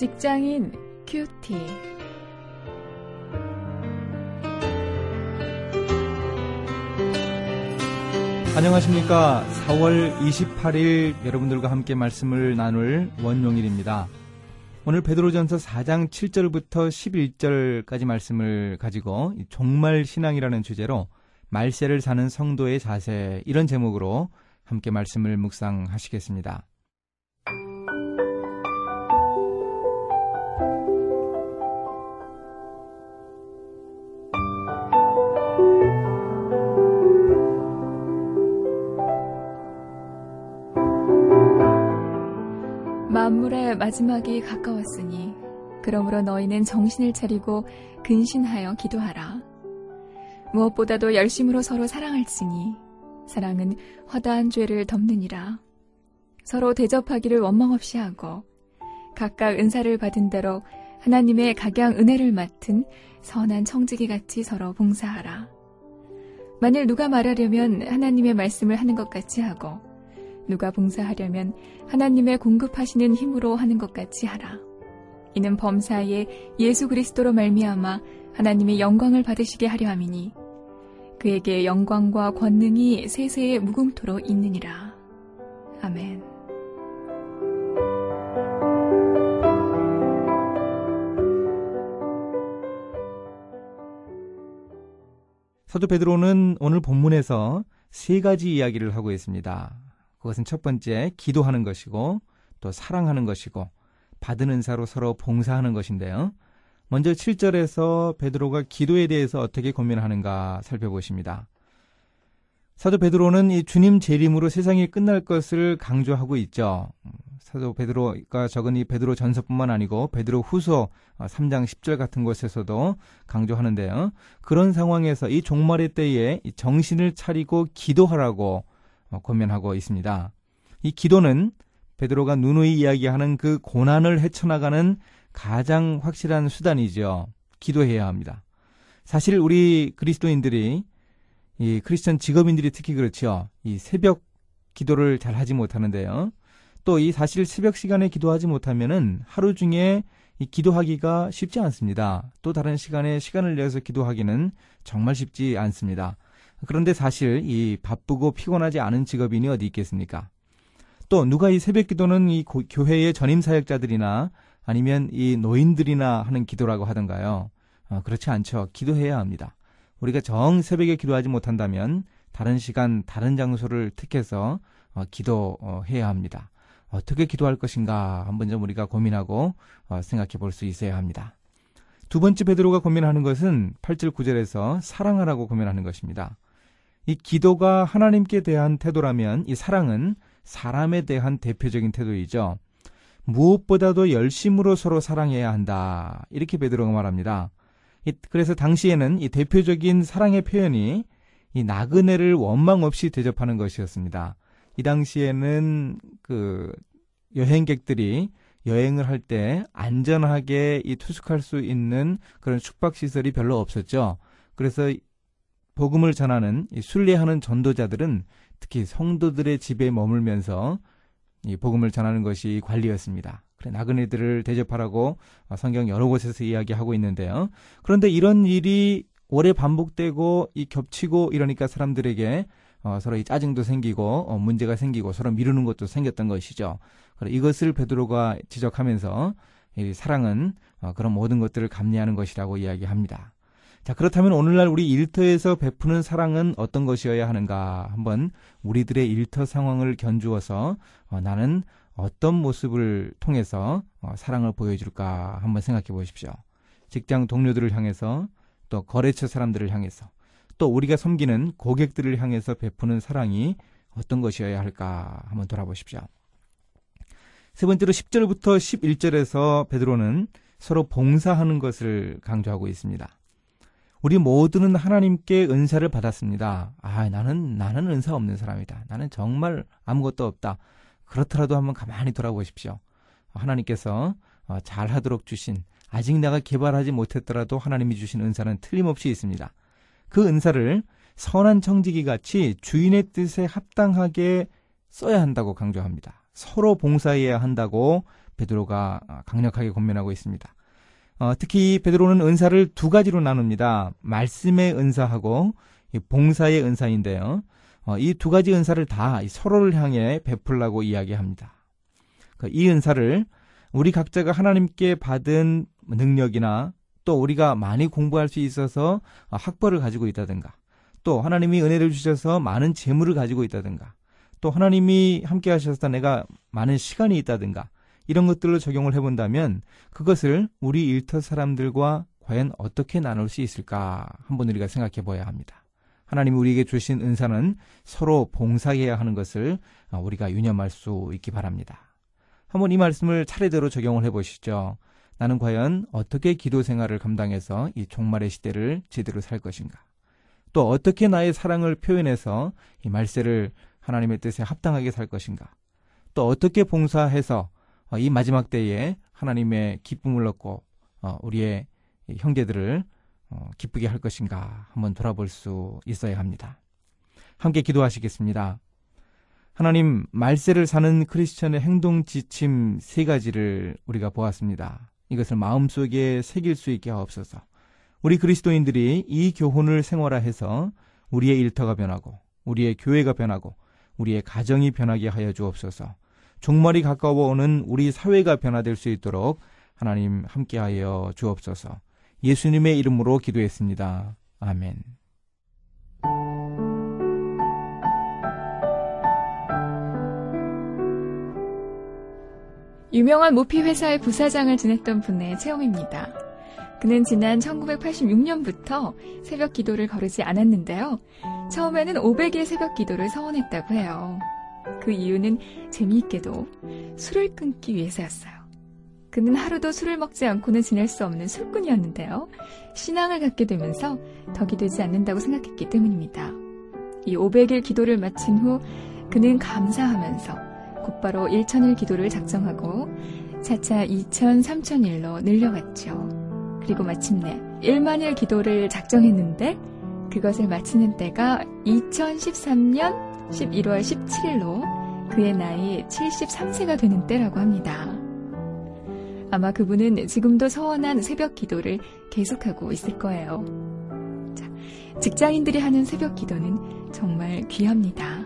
직장인 큐티. 안녕하십니까. 4월 28일 여러분들과 함께 말씀을 나눌 원용일입니다. 오늘 베드로전서 4장 7절부터 11절까지 말씀을 가지고 종말 신앙이라는 주제로 말세를 사는 성도의 자세 이런 제목으로 함께 말씀을 묵상하시겠습니다. 만물의 마지막이 가까웠으니 그러므로 너희는 정신을 차리고 근신하여 기도하라. 무엇보다도 열심으로 서로 사랑할지니 사랑은 허다한 죄를 덮느니라. 서로 대접하기를 원망 없이 하고 각각 은사를 받은 대로 하나님의 각양 은혜를 맡은 선한 청지기 같이 서로 봉사하라. 만일 누가 말하려면 하나님의 말씀을 하는 것 같이 하고 누가 봉사하려면 하나님의 공급하시는 힘으로 하는 것 같이 하라. 이는 범사에 예수 그리스도로 말미암아 하나님의 영광을 받으시게 하려 함이니 그에게 영광과 권능이 세세에 무궁토로 있느니라. 아멘. 사도 베드로는 오늘 본문에서 세 가지 이야기를 하고 있습니다. 그것은 첫 번째 기도하는 것이고 또 사랑하는 것이고 받은 은사로 서로 봉사하는 것인데요. 먼저 7절에서 베드로가 기도에 대해서 어떻게 고민하는가 살펴보십니다. 사도 베드로는 이 주님 재림으로 세상이 끝날 것을 강조하고 있죠. 사도 베드로가 적은 이 베드로 전서뿐만 아니고 베드로 후서 3장 10절 같은 곳에서도 강조하는데요. 그런 상황에서 이 종말의 때에 정신을 차리고 기도하라고 고면하고 있습니다. 이 기도는 베드로가 누누이 이야기하는 그 고난을 헤쳐나가는 가장 확실한 수단이죠. 기도해야 합니다. 사실 우리 그리스도인들이 이 크리스천 직업인들이 특히 그렇죠. 이 새벽 기도를 잘 하지 못하는데요. 또 이 사실 새벽 시간에 기도하지 못하면은 하루 중에 이 기도하기가 쉽지 않습니다. 또 다른 시간에 시간을 내서 기도하기는 정말 쉽지 않습니다. 그런데 사실 이 바쁘고 피곤하지 않은 직업인이 어디 있겠습니까? 또 누가 이 새벽 기도는 이 교회의 전임 사역자들이나 아니면 이 노인들이나 하는 기도라고 하던가요? 어, 그렇지 않죠. 기도해야 합니다. 우리가 정 새벽에 기도하지 못한다면 다른 시간, 다른 장소를 택해서 어, 기도해야 합니다. 어떻게 기도할 것인가 한번 좀 우리가 고민하고 어, 생각해 볼 수 있어야 합니다. 두 번째 베드로가 고민하는 것은 8절 9절에서 사랑하라고 고민하는 것입니다. 이 기도가 하나님께 대한 태도라면 이 사랑은 사람에 대한 대표적인 태도이죠. 무엇보다도 열심으로 서로 사랑해야 한다. 이렇게 베드로가 말합니다. 그래서 당시에는 이 대표적인 사랑의 표현이 이 나그네를 원망 없이 대접하는 것이었습니다. 이 당시에는 그 여행객들이 여행을 할 때 안전하게 이 투숙할 수 있는 그런 숙박 시설이 별로 없었죠. 그래서 복음을 전하는 이 순례하는 전도자들은 특히 성도들의 집에 머물면서 이 복음을 전하는 것이 관리였습니다. 그래 나그네들을 대접하라고 성경 여러 곳에서 이야기하고 있는데요. 그런데 이런 일이 오래 반복되고 이 겹치고 이러니까 사람들에게 어, 서로 이 짜증도 생기고 어, 문제가 생기고 서로 미루는 것도 생겼던 것이죠. 그래 이것을 베드로가 지적하면서 이 사랑은 어, 그런 모든 것들을 감내하는 것이라고 이야기합니다. 자, 그렇다면 오늘날 우리 일터에서 베푸는 사랑은 어떤 것이어야 하는가? 한번 우리들의 일터 상황을 견주어서 어, 나는 어떤 모습을 통해서 어, 사랑을 보여줄까? 한번 생각해 보십시오. 직장 동료들을 향해서 또 거래처 사람들을 향해서 또 우리가 섬기는 고객들을 향해서 베푸는 사랑이 어떤 것이어야 할까? 한번 돌아보십시오. 세 번째로 10절부터 11절에서 베드로는 서로 봉사하는 것을 강조하고 있습니다. 우리 모두는 하나님께 은사를 받았습니다. 아, 나는, 나는 은사 없는 사람이다. 나는 정말 아무것도 없다. 그렇더라도 한번 가만히 돌아보십시오. 하나님께서 어, 잘 하도록 주신, 아직 내가 개발하지 못했더라도 하나님이 주신 은사는 틀림없이 있습니다. 그 은사를 선한 청지기 같이 주인의 뜻에 합당하게 써야 한다고 강조합니다. 서로 봉사해야 한다고 베드로가 강력하게 권면하고 있습니다. 어, 특히 베드로는 은사를 두 가지로 나눕니다. 말씀의 은사하고 봉사의 은사인데요. 어, 이두 가지 은사를 다 서로를 향해 베풀라고 이야기합니다. 그이 은사를 우리 각자가 하나님께 받은 능력이나 또 우리가 많이 공부할 수 있어서 학벌을 가지고 있다든가 또 하나님이 은혜를 주셔서 많은 재물을 가지고 있다든가 또 하나님이 함께 하셔서 내가 많은 시간이 있다든가 이런 것들로 적용을 해본다면 그것을 우리 일터 사람들과 과연 어떻게 나눌 수 있을까 한번 우리가 생각해 봐야 합니다. 하나님이 우리에게 주신 은사는 서로 봉사해야 하는 것을 우리가 유념할 수 있기 바랍니다. 한번 이 말씀을 차례대로 적용을 해 보시죠. 나는 과연 어떻게 기도 생활을 감당해서 이 종말의 시대를 제대로 살 것인가? 또 어떻게 나의 사랑을 표현해서 이 말세를 하나님의 뜻에 합당하게 살 것인가? 또 어떻게 봉사해서 어, 이 마지막 때에 하나님의 기쁨을 얻고 어, 우리의 형제들을 어, 기쁘게 할 것인가 한번 돌아볼 수 있어야 합니다. 함께 기도하시겠습니다. 하나님 말세를 사는 크리스천의 행동 지침 세 가지를 우리가 보았습니다. 이것을 마음속에 새길 수 있게 하옵소서. 우리 그리스도인들이 이 교훈을 생활화해서 우리의 일터가 변하고 우리의 교회가 변하고 우리의 가정이 변하게 하여 주옵소서. 종말이 가까워 오는 우리 사회가 변화될 수 있도록 하나님 함께하여 주옵소서. 예수님의 이름으로 기도했습니다. 아멘. 유명한 모피 회사의 부사장을 지냈던 분의 체험입니다. 그는 지난 1986년부터 새벽 기도를 거르지 않았는데요. 처음에는 500의 새벽 기도를 서원했다고 해요. 그 이유는 재미있게도 술을 끊기 위해서였어요. 그는 하루도 술을 먹지 않고는 지낼 수 없는 술꾼이었는데요. 신앙을 갖게 되면서 덕이 되지 않는다고 생각했기 때문입니다. 이 500일 기도를 마친 후 그는 감사하면서 곧바로 1천일 기도를 작정하고 차차 2천, 3천일로 늘려갔죠. 그리고 마침내 1만일 기도를 작정했는데 그것을 마치는 때가 2013년 11월 17일로 그의 나이 73세가 되는 때라고 합니다. 아마 그분은 지금도 서원한 새벽 기도를 계속하고 있을 거예요. 자, 직장인들이 하는 새벽 기도는 정말 귀합니다.